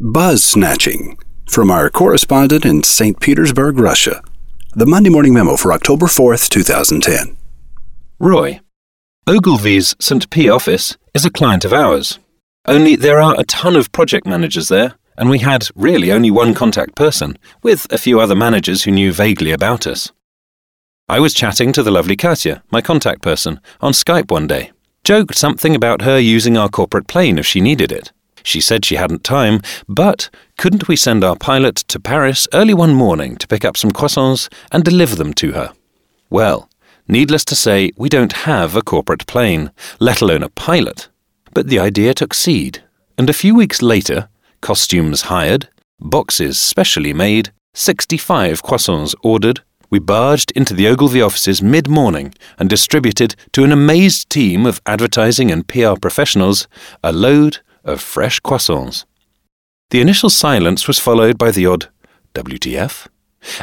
Buzz snatching from our correspondent in St. Petersburg, Russia. The Monday Morning Memo for October 4th, 2010. Roy, Ogilvy's St. P office is a client of ours. Only there are a ton of project managers there, and we had really only one contact person, with a few other managers who knew vaguely about us. I was chatting to the lovely Katya, my contact person, on Skype one day. Joked something about her using our corporate plane if she needed it. She said she hadn't time, but couldn't we send our pilot to Paris early one morning to pick up some croissants and deliver them to her? Well, needless to say, we don't have a corporate plane, let alone a pilot. But the idea took seed, and a few weeks later, costumes hired, boxes specially made, 65 croissants ordered, we barged into the Ogilvy offices mid morning and distributed to an amazed team of advertising and PR professionals a load of fresh croissants. The initial silence was followed by the odd WTF,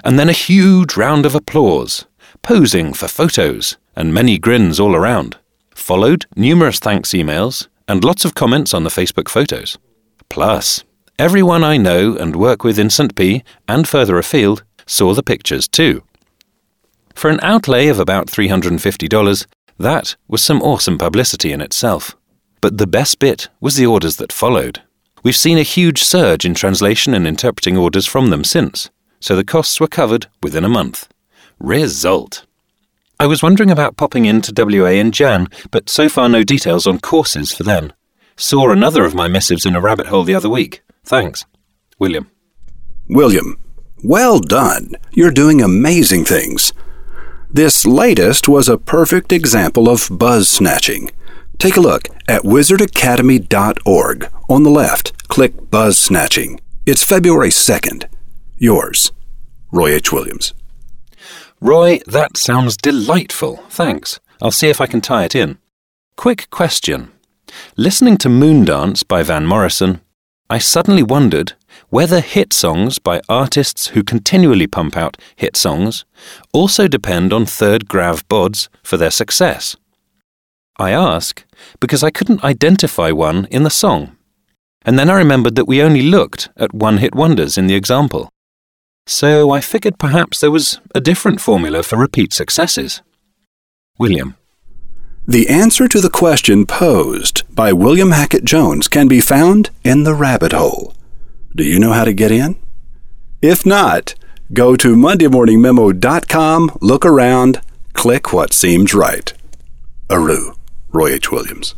and then a huge round of applause, posing for photos, and many grins all around. Followed numerous thanks emails and lots of comments on the Facebook photos. Plus, everyone I know and work with in St. P and further afield saw the pictures too. For an outlay of about $350, that was some awesome publicity in itself. But the best bit was the orders that followed. We've seen a huge surge in translation and interpreting orders from them since, so the costs were covered within a month. Result. I was wondering about popping into WA in Jan, but so far no details on courses for then. Saw another of my missives in a rabbit hole the other week. Thanks. William. William, well done. You're doing amazing things. This latest was a perfect example of buzz snatching. Take a look at wizardacademy.org. On the left, click Buzz Snatching. It's February 2nd. Yours, Roy H. Williams. Roy, that sounds delightful. Thanks. I'll see if I can tie it in. Quick question. Listening to Moondance by Van Morrison, I suddenly wondered whether hit songs by artists who continually pump out hit songs also depend on third grav bods for their success. I ask because I couldn't identify one in the song. And then I remembered that we only looked at one hit wonders in the example. So I figured perhaps there was a different formula for repeat successes. William. The answer to the question posed by William Hackett Jones can be found in the rabbit hole. Do you know how to get in? If not, go to MondayMorningMemo.com, look around, click what seems right. Aru. Roy H. Williams.